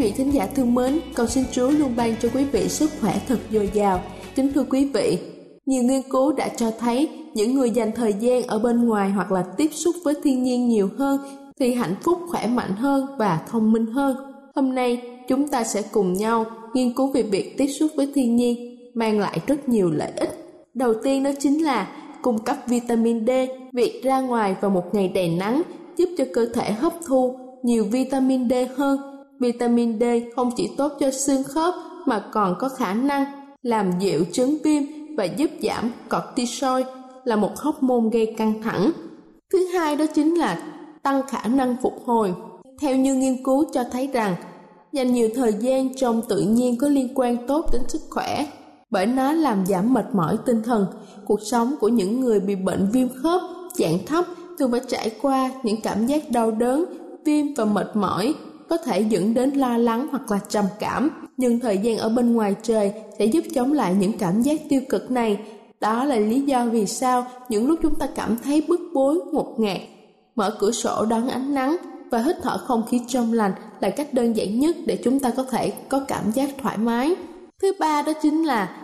vị thính giả thương mến, cầu xin Chúa luôn ban cho quý vị sức khỏe thật dồi dào. Kính thưa quý vị, nhiều nghiên cứu đã cho thấy những người dành thời gian ở bên ngoài hoặc là tiếp xúc với thiên nhiên nhiều hơn thì hạnh phúc khỏe mạnh hơn và thông minh hơn. Hôm nay, chúng ta sẽ cùng nhau nghiên cứu về việc tiếp xúc với thiên nhiên mang lại rất nhiều lợi ích. Đầu tiên đó chính là cung cấp vitamin D. Việc ra ngoài vào một ngày đầy nắng giúp cho cơ thể hấp thu nhiều vitamin D hơn Vitamin D không chỉ tốt cho xương khớp mà còn có khả năng làm dịu chứng viêm và giúp giảm cortisol là một hóc môn gây căng thẳng. Thứ hai đó chính là tăng khả năng phục hồi. Theo như nghiên cứu cho thấy rằng, dành nhiều thời gian trong tự nhiên có liên quan tốt đến sức khỏe bởi nó làm giảm mệt mỏi tinh thần. Cuộc sống của những người bị bệnh viêm khớp dạng thấp thường phải trải qua những cảm giác đau đớn, viêm và mệt mỏi có thể dẫn đến lo lắng hoặc là trầm cảm, nhưng thời gian ở bên ngoài trời sẽ giúp chống lại những cảm giác tiêu cực này. Đó là lý do vì sao những lúc chúng ta cảm thấy bức bối, ngột ngạt, mở cửa sổ đón ánh nắng và hít thở không khí trong lành là cách đơn giản nhất để chúng ta có thể có cảm giác thoải mái. Thứ ba đó chính là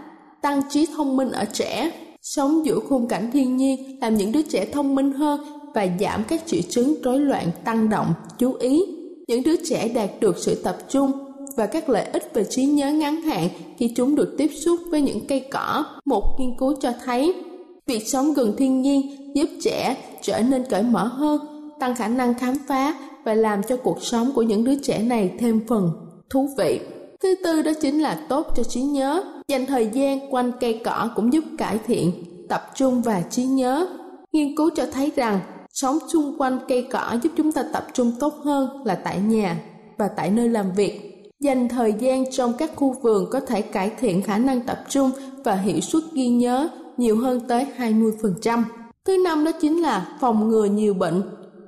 tăng trí thông minh ở trẻ. Sống giữa khung cảnh thiên nhiên làm những đứa trẻ thông minh hơn và giảm các triệu chứng rối loạn tăng động, chú ý những đứa trẻ đạt được sự tập trung và các lợi ích về trí nhớ ngắn hạn khi chúng được tiếp xúc với những cây cỏ. Một nghiên cứu cho thấy, việc sống gần thiên nhiên giúp trẻ trở nên cởi mở hơn, tăng khả năng khám phá và làm cho cuộc sống của những đứa trẻ này thêm phần thú vị. Thứ tư đó chính là tốt cho trí nhớ. Dành thời gian quanh cây cỏ cũng giúp cải thiện tập trung và trí nhớ. Nghiên cứu cho thấy rằng Sống xung quanh cây cỏ giúp chúng ta tập trung tốt hơn là tại nhà và tại nơi làm việc. Dành thời gian trong các khu vườn có thể cải thiện khả năng tập trung và hiệu suất ghi nhớ nhiều hơn tới 20%. Thứ năm đó chính là phòng ngừa nhiều bệnh.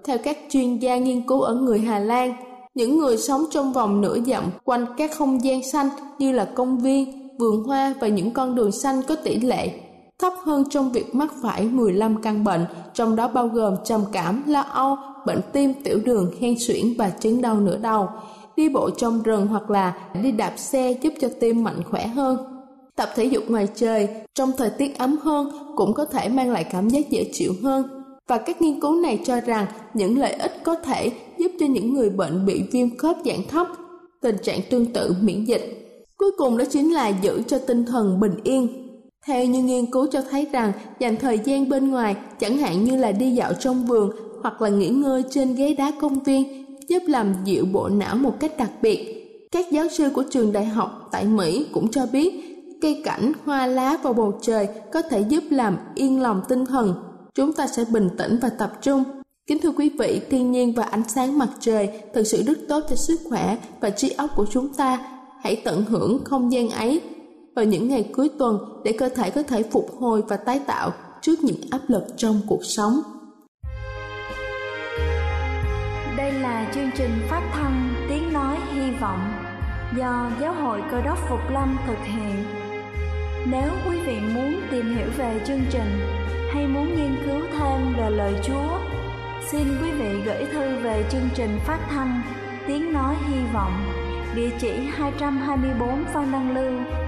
Theo các chuyên gia nghiên cứu ở người Hà Lan, những người sống trong vòng nửa dặm quanh các không gian xanh như là công viên, vườn hoa và những con đường xanh có tỷ lệ thấp hơn trong việc mắc phải 15 căn bệnh, trong đó bao gồm trầm cảm, lo âu, bệnh tim, tiểu đường, hen suyễn và chứng đau nửa đầu. Đi bộ trong rừng hoặc là đi đạp xe giúp cho tim mạnh khỏe hơn. Tập thể dục ngoài trời trong thời tiết ấm hơn cũng có thể mang lại cảm giác dễ chịu hơn. Và các nghiên cứu này cho rằng những lợi ích có thể giúp cho những người bệnh bị viêm khớp dạng thấp, tình trạng tương tự miễn dịch. Cuối cùng đó chính là giữ cho tinh thần bình yên theo như nghiên cứu cho thấy rằng dành thời gian bên ngoài, chẳng hạn như là đi dạo trong vườn hoặc là nghỉ ngơi trên ghế đá công viên, giúp làm dịu bộ não một cách đặc biệt. Các giáo sư của trường đại học tại Mỹ cũng cho biết cây cảnh, hoa lá và bầu trời có thể giúp làm yên lòng tinh thần. Chúng ta sẽ bình tĩnh và tập trung. Kính thưa quý vị, thiên nhiên và ánh sáng mặt trời thực sự rất tốt cho sức khỏe và trí óc của chúng ta. Hãy tận hưởng không gian ấy vào những ngày cuối tuần để cơ thể có thể phục hồi và tái tạo trước những áp lực trong cuộc sống. Đây là chương trình phát thanh Tiếng Nói Hy Vọng do Giáo hội Cơ đốc Phục Lâm thực hiện. Nếu quý vị muốn tìm hiểu về chương trình hay muốn nghiên cứu thêm về lời Chúa, xin quý vị gửi thư về chương trình phát thanh Tiếng Nói Hy Vọng, địa chỉ 224 Phan Đăng Lưu,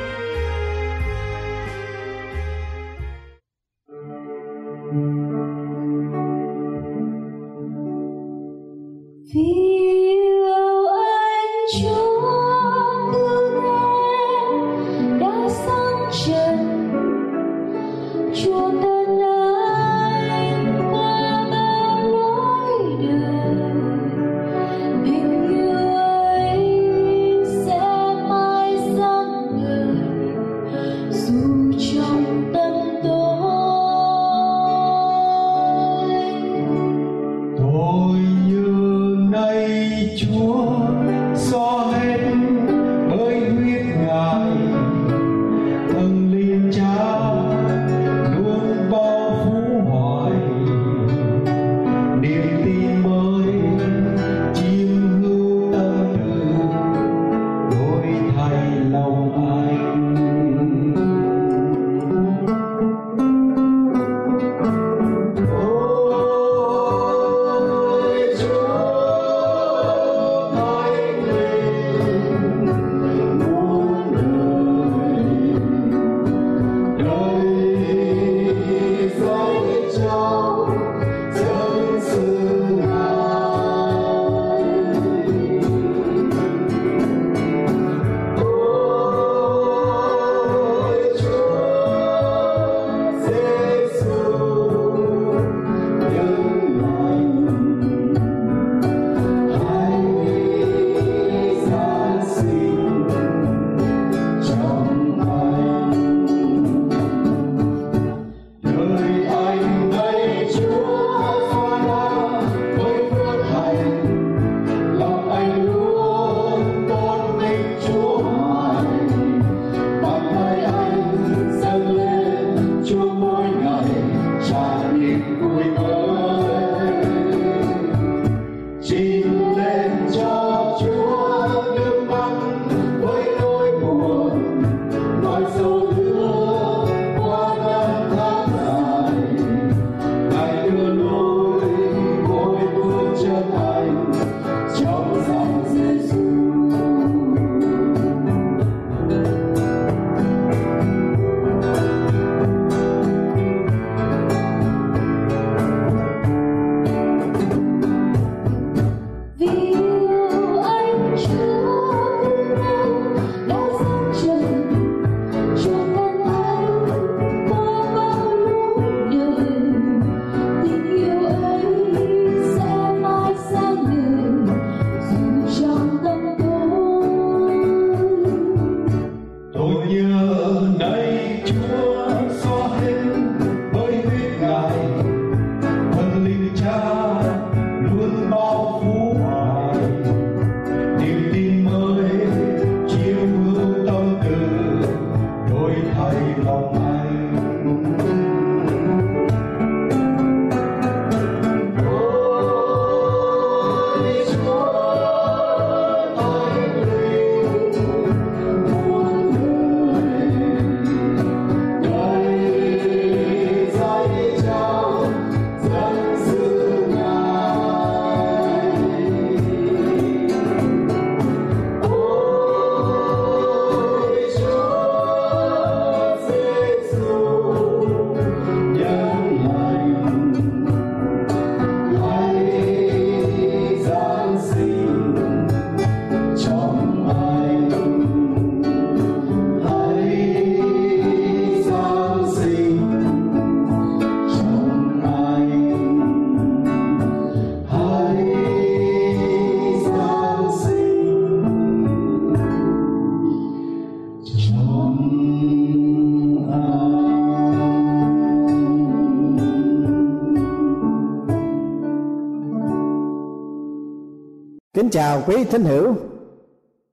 Chào quý thính hữu.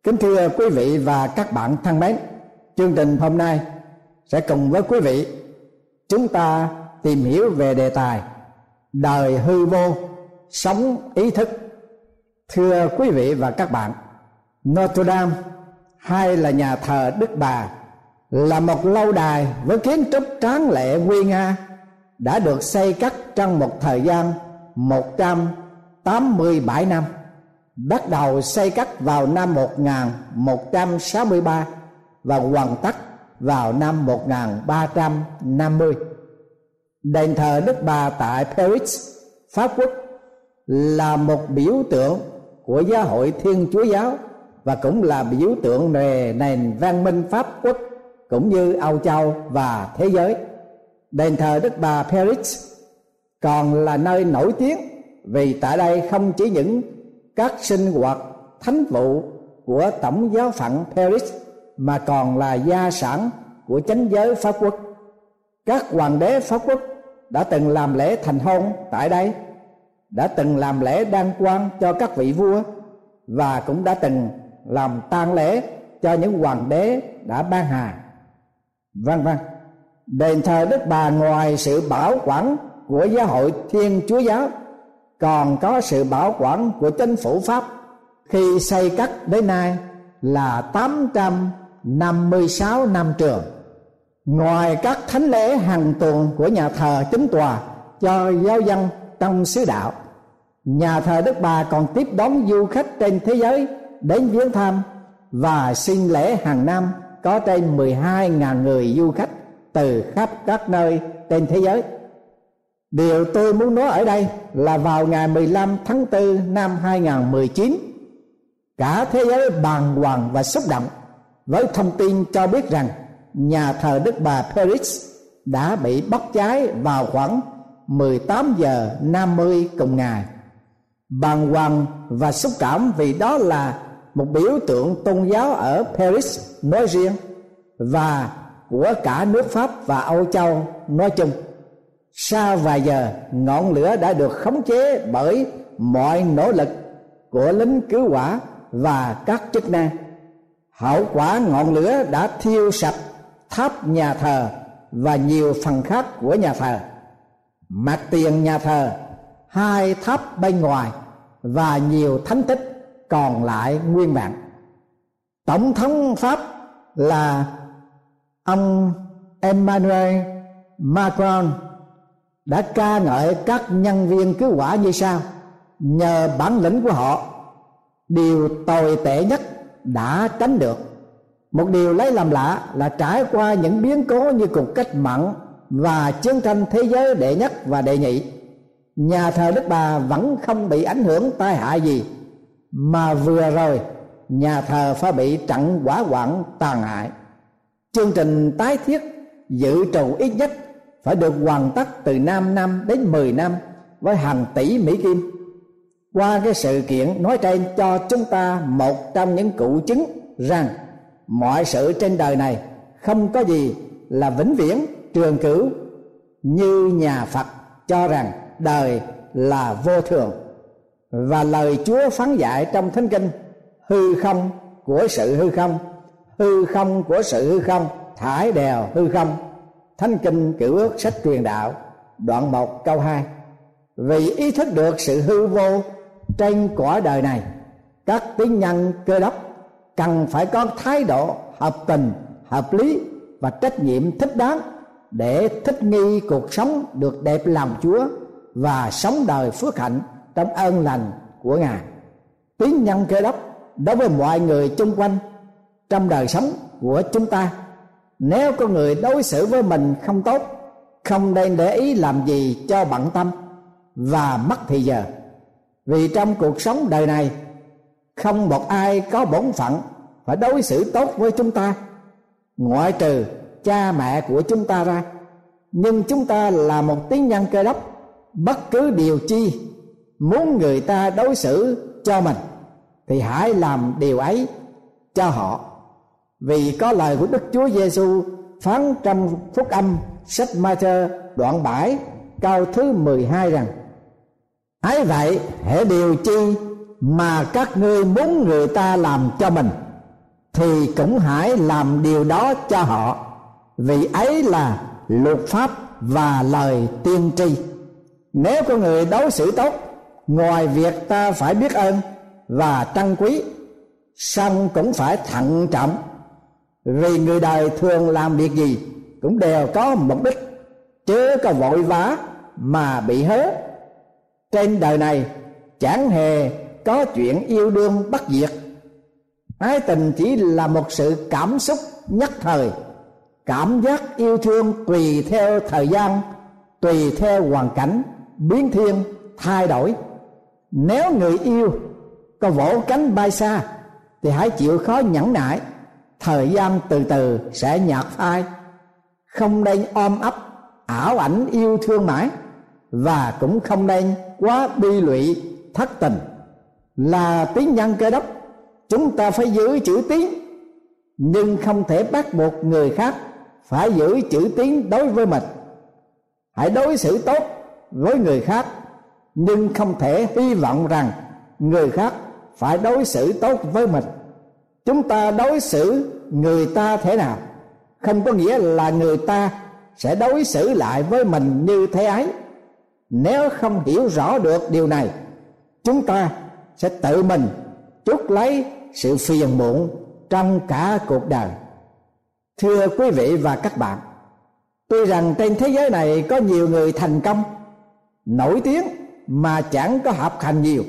Kính thưa quý vị và các bạn thân mến, chương trình hôm nay sẽ cùng với quý vị chúng ta tìm hiểu về đề tài đời hư vô, sống ý thức. Thưa quý vị và các bạn, Notre Dame hay là nhà thờ Đức Bà là một lâu đài với kiến trúc tráng lệ nguy nga đã được xây cất trong một thời gian 187 năm bắt đầu xây cất vào năm 1163 và hoàn tất vào năm 1350. Đền thờ Đức Bà tại Paris, Pháp Quốc là một biểu tượng của giáo hội Thiên Chúa giáo và cũng là biểu tượng về nền văn minh Pháp Quốc cũng như Âu Châu và thế giới. Đền thờ Đức Bà Paris còn là nơi nổi tiếng vì tại đây không chỉ những các sinh hoạt thánh vụ của tổng giáo phận Paris mà còn là gia sản của chánh giới Pháp quốc. Các hoàng đế Pháp quốc đã từng làm lễ thành hôn tại đây, đã từng làm lễ đăng quang cho các vị vua và cũng đã từng làm tang lễ cho những hoàng đế đã ban hà. Vân vân. Đền thờ Đức Bà ngoài sự bảo quản của giáo hội Thiên Chúa giáo còn có sự bảo quản của chính phủ Pháp khi xây cất đến nay là 856 năm trường. Ngoài các thánh lễ hàng tuần của nhà thờ chính tòa cho giáo dân trong xứ đạo, nhà thờ Đức Bà còn tiếp đón du khách trên thế giới đến viếng thăm và xin lễ hàng năm có trên 12.000 người du khách từ khắp các nơi trên thế giới Điều tôi muốn nói ở đây là vào ngày 15 tháng 4 năm 2019 Cả thế giới bàng hoàng và xúc động Với thông tin cho biết rằng Nhà thờ Đức Bà Paris đã bị bốc cháy vào khoảng 18 giờ 50 cùng ngày. Bàng hoàng và xúc cảm vì đó là một biểu tượng tôn giáo ở Paris nói riêng Và của cả nước Pháp và Âu Châu nói chung sau vài giờ, ngọn lửa đã được khống chế bởi mọi nỗ lực của lính cứu hỏa và các chức năng. Hậu quả ngọn lửa đã thiêu sạch tháp nhà thờ và nhiều phần khác của nhà thờ. Mặt tiền nhà thờ, hai tháp bên ngoài và nhiều thánh tích còn lại nguyên vẹn. Tổng thống pháp là ông emmanuel macron đã ca ngợi các nhân viên cứu hỏa như sau. Nhờ bản lĩnh của họ, điều tồi tệ nhất đã tránh được. Một điều lấy làm lạ là trải qua những biến cố như cuộc cách mạng và chiến tranh thế giới đệ nhất và đệ nhị, nhà thờ đức bà vẫn không bị ảnh hưởng tai hại gì, mà vừa rồi nhà thờ phải bị trận quả hoạn tàn hại. Chương trình tái thiết dự trù ít nhất phải được hoàn tất từ 5 năm đến 10 năm với hàng tỷ Mỹ Kim. Qua cái sự kiện nói trên cho chúng ta một trong những cụ chứng rằng mọi sự trên đời này không có gì là vĩnh viễn, trường cửu, như nhà Phật cho rằng đời là vô thường và lời Chúa phán dạy trong Thánh Kinh, hư không của sự hư không hư không của sự hư không, thải đèo hư không Thánh Kinh Cựu Ước Sách Truyền Đạo Đoạn 1 câu 2 Vì ý thức được sự hư vô trên cõi đời này Các tín nhân cơ đốc cần phải có thái độ hợp tình, hợp lý và trách nhiệm thích đáng để thích nghi cuộc sống được đẹp lòng Chúa và sống đời phước hạnh trong ơn lành của Ngài. Tín nhân cơ đốc đối với mọi người chung quanh trong đời sống của chúng ta nếu có người đối xử với mình không tốt, không nên để ý làm gì cho bận tâm và mất thì giờ. Vì trong cuộc sống đời này, không một ai có bổn phận phải đối xử tốt với chúng ta, ngoại trừ cha mẹ của chúng ta ra. Nhưng chúng ta là một tín nhân cơ đốc, bất cứ điều chi muốn người ta đối xử cho mình thì hãy làm điều ấy cho họ vì có lời của Đức Chúa Giêsu phán trong phúc âm sách Ma-thơ đoạn 7 câu thứ 12 rằng, ấy vậy hệ điều chi mà các ngươi muốn người ta làm cho mình, thì cũng hãy làm điều đó cho họ. Vì ấy là luật pháp và lời tiên tri. Nếu có người đối xử tốt, ngoài việc ta phải biết ơn và trân quý, song cũng phải thận trọng vì người đời thường làm việc gì cũng đều có mục đích, chứ có vội vã mà bị hớ. Trên đời này chẳng hề có chuyện yêu đương bất diệt ái tình chỉ là một sự cảm xúc nhất thời. Cảm giác yêu thương tùy theo thời gian, tùy theo hoàn cảnh, biến thiên, thay đổi. Nếu người yêu có vỗ cánh bay xa, thì hãy chịu khó nhẫn nại thời gian từ từ sẽ nhạt phai. Không nên ôm ấp, ảo ảnh yêu thương mãi. Và cũng không nên quá bi lụy, thất tình. Là tiếng nhân cơ đốc, chúng ta phải giữ chữ tiếng. Nhưng không thể bắt buộc người khác phải giữ chữ tiếng đối với mình. Hãy đối xử tốt với người khác, nhưng không thể hy vọng rằng người khác phải đối xử tốt với mình chúng ta đối xử người ta thế nào? Không có nghĩa là người ta sẽ đối xử lại với mình như thế ấy. Nếu không hiểu rõ được điều này, chúng ta sẽ tự mình chuốc lấy sự phiền muộn trong cả cuộc đời. Thưa quý vị và các bạn, tuy rằng trên thế giới này có nhiều người thành công, nổi tiếng mà chẳng có học hành nhiều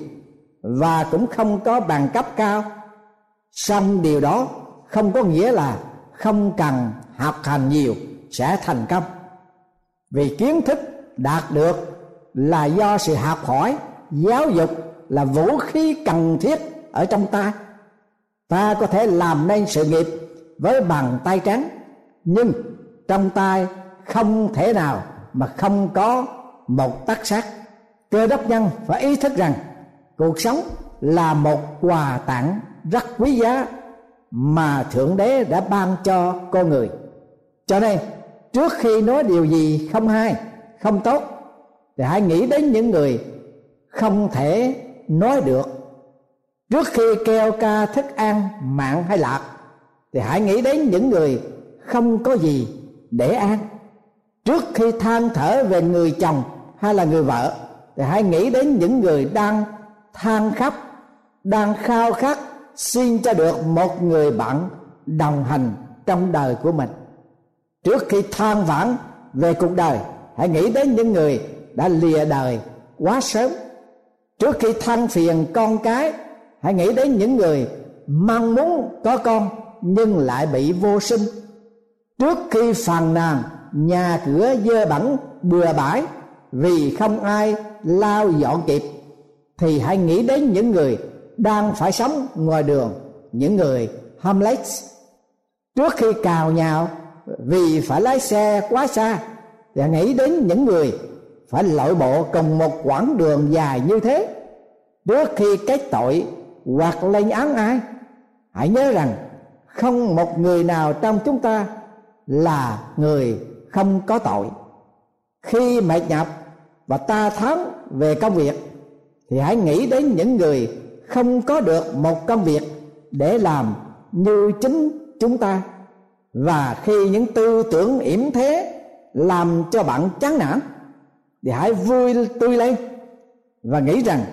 và cũng không có bằng cấp cao song điều đó không có nghĩa là không cần học hành nhiều sẽ thành công. Vì kiến thức đạt được là do sự học hỏi, giáo dục là vũ khí cần thiết ở trong ta. Ta có thể làm nên sự nghiệp với bàn tay trắng, nhưng trong tay không thể nào mà không có một tác sát cơ đốc nhân phải ý thức rằng cuộc sống là một quà tặng rất quý giá mà thượng đế đã ban cho con người. Cho nên, trước khi nói điều gì không hay, không tốt, thì hãy nghĩ đến những người không thể nói được. Trước khi kêu ca thức ăn mạng hay lạc, thì hãy nghĩ đến những người không có gì để ăn trước khi than thở về người chồng hay là người vợ, thì hãy nghĩ đến những người đang than khóc, đang khao khát xin cho được một người bạn đồng hành trong đời của mình. Trước khi than vãn về cuộc đời, hãy nghĩ đến những người đã lìa đời quá sớm. Trước khi than phiền con cái, hãy nghĩ đến những người mong muốn có con nhưng lại bị vô sinh. Trước khi phàn nàn, nhà cửa dơ bẩn, bừa bãi vì không ai lao dọn kịp, thì hãy nghĩ đến những người đang phải sống ngoài đường. Những người homeless, trước khi cào nhào vì phải lái xe quá xa, và nghĩ đến những người phải lội bộ cùng một quãng đường dài như thế, trước khi kết tội hoặc lên án ai, hãy nhớ rằng không một người nào trong chúng ta là người không có tội. Khi mệt nhọc và ta thắng về công việc, thì hãy nghĩ đến những người không có được một công việc để làm như chính chúng ta. Và khi những tư tưởng yểm thế làm cho bạn chán nản, thì hãy vui tươi lên và nghĩ rằng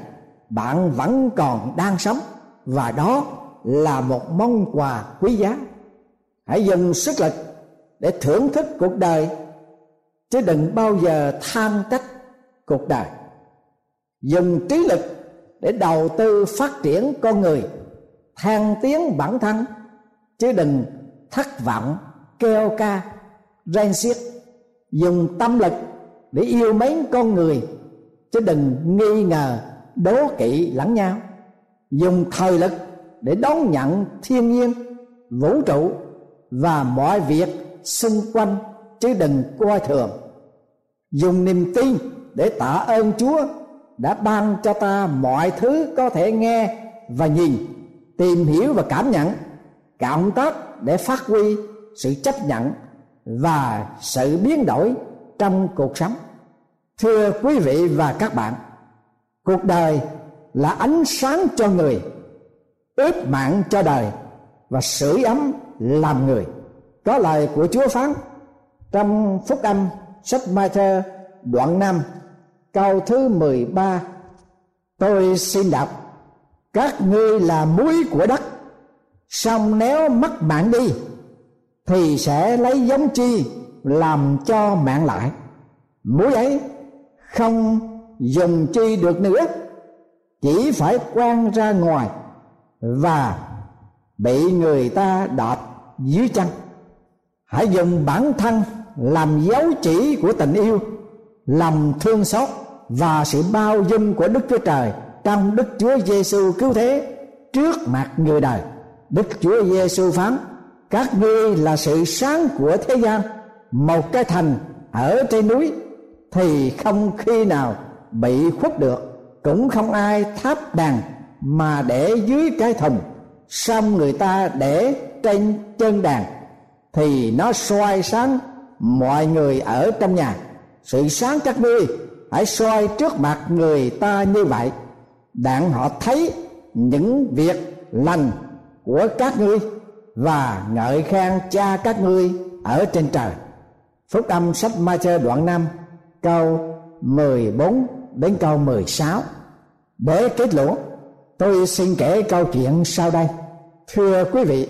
bạn vẫn còn đang sống. Và đó là một món quà quý giá. Hãy dùng sức lực để thưởng thức cuộc đời, chứ đừng bao giờ than trách cuộc đời. Dùng trí lực để đầu tư phát triển con người thăng tiến bản thân, chứ đừng thất vọng, kêu ca ren xiết. Dùng tâm lực để yêu mến con người, chứ đừng nghi ngờ, đố kỵ lẫn nhau. Dùng thời lực để đón nhận thiên nhiên, vũ trụ và mọi việc xung quanh, chứ đừng coi thường. Dùng niềm tin để tạ ơn chúa đã ban cho ta mọi thứ có thể nghe và nhìn, tìm hiểu và cảm nhận. Cộng tác để phát huy sự chấp nhận và sự biến đổi trong cuộc sống. Thưa quý vị và các bạn, cuộc đời là ánh sáng cho người ướp mạng cho đời và sưởi ấm làm người. Có lời của chúa phán trong phúc âm sách Matthew đoạn 5 câu thứ 13 tôi xin đọc. Các ngươi là muối của đất. Song nếu mất mạng đi, thì sẽ lấy giống chi làm cho mạng lại. Muối ấy không dùng chi được nữa, chỉ phải quang ra ngoài và bị người ta đọt dưới chân. Hãy dùng bản thân làm dấu chỉ của tình yêu, lòng thương xót và sự bao dung của Đức Chúa Trời trong Đức Chúa Giêsu cứu thế trước mặt người đời. Đức Chúa Giêsu phán: các ngươi là sự sáng của thế gian, một cái thành ở trên núi thì không khi nào bị khuất được, cũng không ai tháp đàn mà để dưới cái thùng, xong người ta để trên chân đàn thì nó soi sáng mọi người ở trong nhà sự sáng các ngươi hãy soi trước mặt người ta như vậy, đặng họ thấy những việc lành của các ngươi và ngợi khen cha các ngươi ở trên trời. Phúc âm sách ma chơ đoạn 5 câu 14 đến câu 16 để kết luận, tôi xin kể câu chuyện sau đây. Thưa quý vị,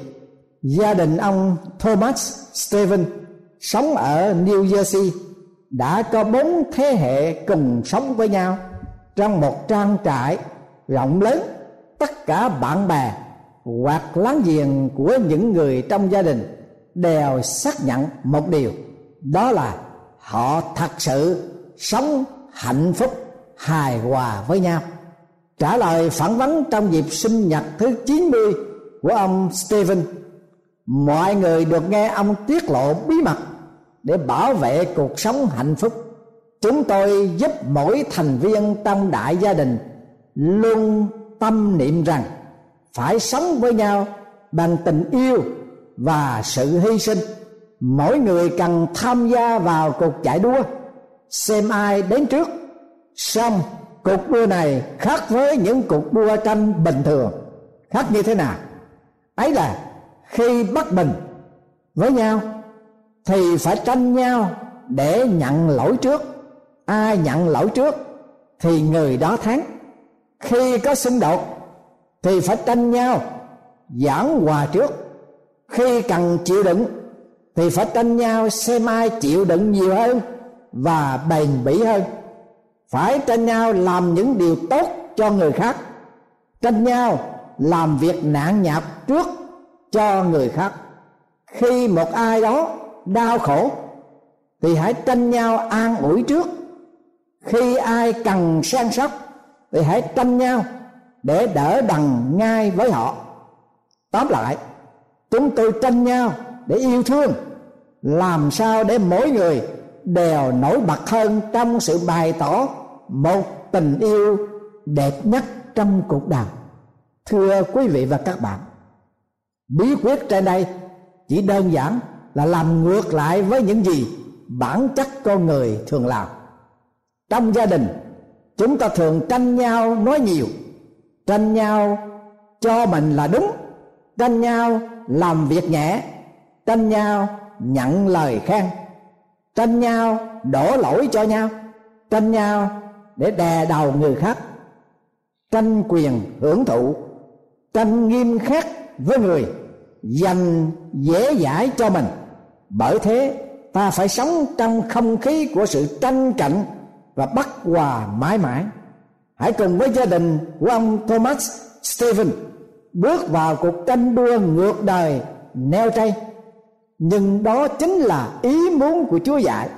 gia đình ông Thomas Stephen sống ở New Jersey đã có bốn thế hệ cùng sống với nhau. Trong một trang trại rộng lớn, tất cả bạn bè hoặc láng giềng của những người trong gia đình đều xác nhận một điều, đó là họ thật sự sống hạnh phúc hài hòa với nhau. Trả lời phỏng vấn trong dịp sinh nhật thứ 90 của ông Stephen mọi người được nghe ông tiết lộ bí mật để bảo vệ cuộc sống hạnh phúc. Chúng tôi giúp mỗi thành viên trong đại gia đình luôn tâm niệm rằng phải sống với nhau bằng tình yêu và sự hy sinh. Mỗi người cần tham gia vào cuộc chạy đua. Xem ai đến trước. Xong, cuộc đua này khác với những cuộc đua tranh bình thường. Khác như thế nào? Ấy là khi bất bình với nhau thì phải tranh nhau để nhận lỗi trước. Ai nhận lỗi trước thì người đó thắng. Khi có xung đột thì phải tranh nhau giảng hòa trước. Khi cần chịu đựng thì phải tranh nhau xem ai chịu đựng nhiều hơn và bền bỉ hơn. Phải tranh nhau làm những điều tốt cho người khác. Tranh nhau làm việc nạn nhọc trước cho người khác. Khi một ai đó đau khổ, thì hãy tranh nhau an ủi trước. Khi ai cần san sóc, thì hãy tranh nhau để đỡ đằng ngay với họ. Tóm lại, chúng tôi tranh nhau để yêu thương, làm sao để mỗi người đều nổi bật hơn trong sự bày tỏ một tình yêu đẹp nhất trong cuộc đời. Thưa quý vị và các bạn, bí quyết trên đây chỉ đơn giản là làm ngược lại với những gì bản chất con người thường làm. Trong gia đình, chúng ta thường tranh nhau nói nhiều, tranh nhau cho mình là đúng, tranh nhau làm việc nhẹ, tranh nhau nhận lời khen, tranh nhau đổ lỗi cho nhau, tranh nhau để đè đầu người khác, tranh quyền hưởng thụ, tranh nghiêm khắc với người dành dễ dãi cho mình bởi thế, ta phải sống trong không khí của sự tranh cạnh và bất hòa mãi mãi. Hãy cùng với gia đình của ông thomas stephen bước vào cuộc tranh đua ngược đời neo trây nhưng đó chính là ý muốn của chúa dạy.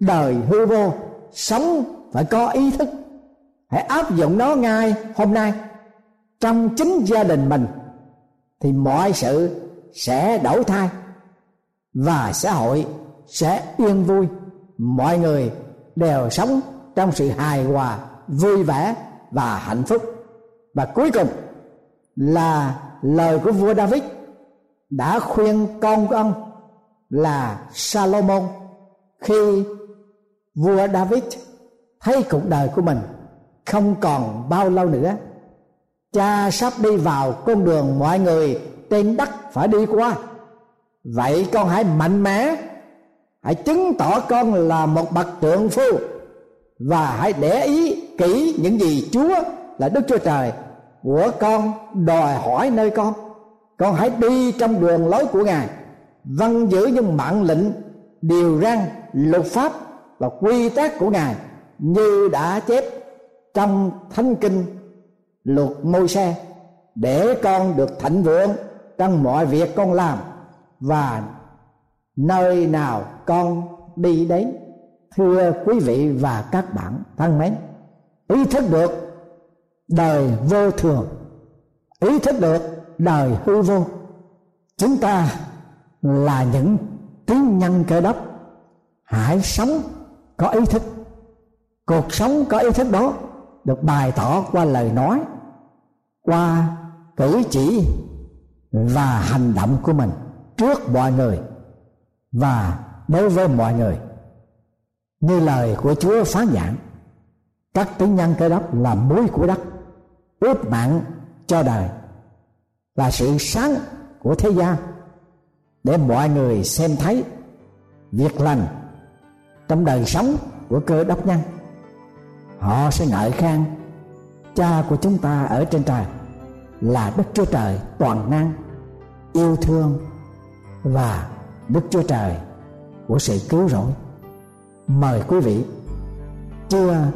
Đời hư vô sống phải có ý thức. Hãy áp dụng nó ngay hôm nay. Trong chính gia đình mình, thì mọi sự sẽ đổi thay và xã hội sẽ yên vui. Mọi người đều sống trong sự hài hòa, vui vẻ và hạnh phúc. Và cuối cùng là lời của vua David đã khuyên con của ông là Salomon. Khi vua David thấy cuộc đời của mình không còn bao lâu nữa, cha sắp đi vào con đường mọi người trên đất phải đi qua vậy con hãy mạnh mẽ. Hãy chứng tỏ con là một bậc trượng phu. Và hãy để ý kỹ những gì chúa là đức chúa trời của con đòi hỏi nơi con. Con hãy đi trong đường lối của ngài vâng giữ những mạng lệnh, điều răn, luật pháp và quy tắc của ngài như đã chép trong thánh kinh, luật môi xe để con được thịnh vượng trong mọi việc con làm và nơi nào con đi đến, thưa quý vị và các bạn, thân mến, ý thức được đời vô thường, ý thức được đời hư vô, chúng ta là những tín nhân cơ đốc. Hãy sống có ý thức, cuộc sống có ý thức đó được bày tỏ qua lời nói, qua cử chỉ và hành động của mình trước mọi người và đối với mọi người. Như lời của Chúa phán giảng các tính nhân cơ đốc là muối của đất, ướp mặn cho đời, là sự sáng của thế gian. Để mọi người xem thấy việc lành trong đời sống của cơ đốc nhân, họ sẽ ngợi khen, cha của chúng ta ở trên trời là đức chúa trời toàn năng, yêu thương và đức chúa trời của sự cứu rỗi. Mời quý vị chưa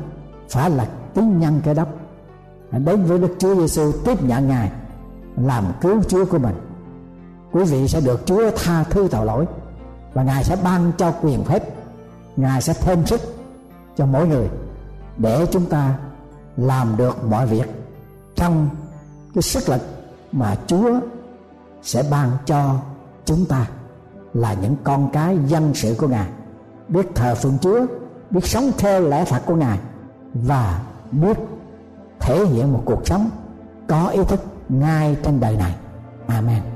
phải là tín nhân cái đốc, đến với đức chúa giêsu tiếp nhận ngài làm cứu chúa của mình. Quý vị sẽ được chúa tha thứ tội lỗi và ngài sẽ ban cho quyền phép. Ngài sẽ thêm sức cho mỗi người để chúng ta làm được mọi việc trong cái sức lực mà chúa sẽ ban cho chúng ta là những con cái dân sự của ngài, biết thờ phượng chúa, biết sống theo lẽ thật của ngài và biết thể hiện một cuộc sống có ý thức ngay trên đời này. Amen.